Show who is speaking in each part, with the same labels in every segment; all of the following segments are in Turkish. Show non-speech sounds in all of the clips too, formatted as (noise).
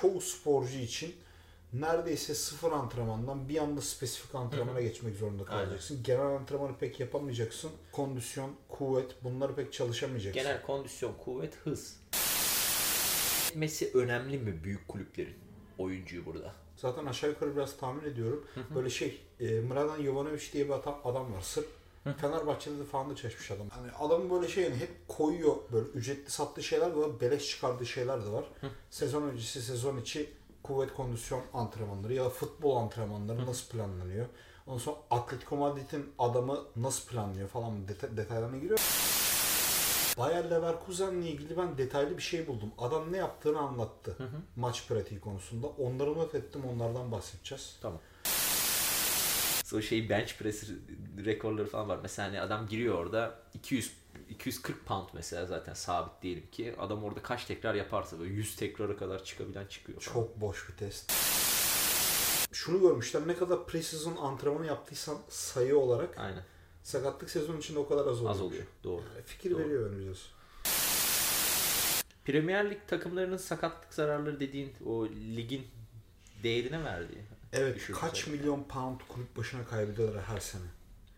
Speaker 1: çoğu sporcu için neredeyse sıfır antrenmandan bir anda spesifik antrenmana geçmek zorunda kalacaksın. Genel antrenmanı pek yapamayacaksın. Kondisyon, kuvvet bunları pek çalışamayacaksın.
Speaker 2: Genel kondisyon, kuvvet, hız. Messi önemli mi büyük kulüplerin oyuncuyu burada?
Speaker 1: Zaten aşağı yukarı biraz tahmin ediyorum. Böyle şey, e, Mladen Jovanovic diye bir adam, var. Sırf Fenerbahçe'de de falan da çalışmış adam. Hani adamın böyle şey yani hep koyuyor böyle ücretli sattığı şeyler de var, beleş çıkardığı şeyler de var. Sezon öncesi, sezon içi kuvvet kondisyon antrenmanları ya futbol antrenmanları nasıl planlanıyor? Ondan sonra Atletico Madrid'in adamı nasıl planlıyor falan deta- detaylarına giriyor. Bayer Leverkusen'le ilgili ben detaylı bir şey buldum. Adam ne yaptığını anlattı. Maç pratiği konusunda. Onları not ettim. Onlardan bahsedeceğiz.
Speaker 2: Tamam. O şey bench press rekorları falan var. Mesela hani adam giriyor orada 200 240 pound mesela zaten sabit diyelim ki. Adam orada kaç tekrar yaparsa böyle 100 tekrara kadar çıkabilen çıkıyor. falan.
Speaker 1: Çok boş bir test. Şunu görmüşler. Ne kadar precision antrenmanı yaptıysan sayı olarak
Speaker 2: Aynen.
Speaker 1: sakatlık sezon içinde o kadar az oluyor.
Speaker 2: Az oluyor. Doğru.
Speaker 1: Fikir
Speaker 2: Doğru.
Speaker 1: veriyor önümüze.
Speaker 2: Premier Lig takımlarının sakatlık zararları dediğin o ligin değerine verdiği.
Speaker 1: Evet kaç milyon pound kulüp başına kaybediyorlar her sene.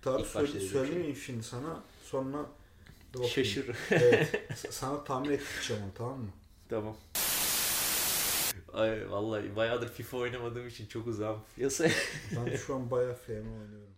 Speaker 2: Başta
Speaker 1: söyle, söylemeyeyim şimdi sana sonra bakayım.
Speaker 2: Şaşır.
Speaker 1: Evet. (laughs) Sana tahmin ettireceğim onu tamam mı?
Speaker 2: tamam. Ay vallahi bayağıdır FIFA oynamadığım için çok uzağım piyasaya.
Speaker 1: Ben şu an bayağı FM oynuyorum.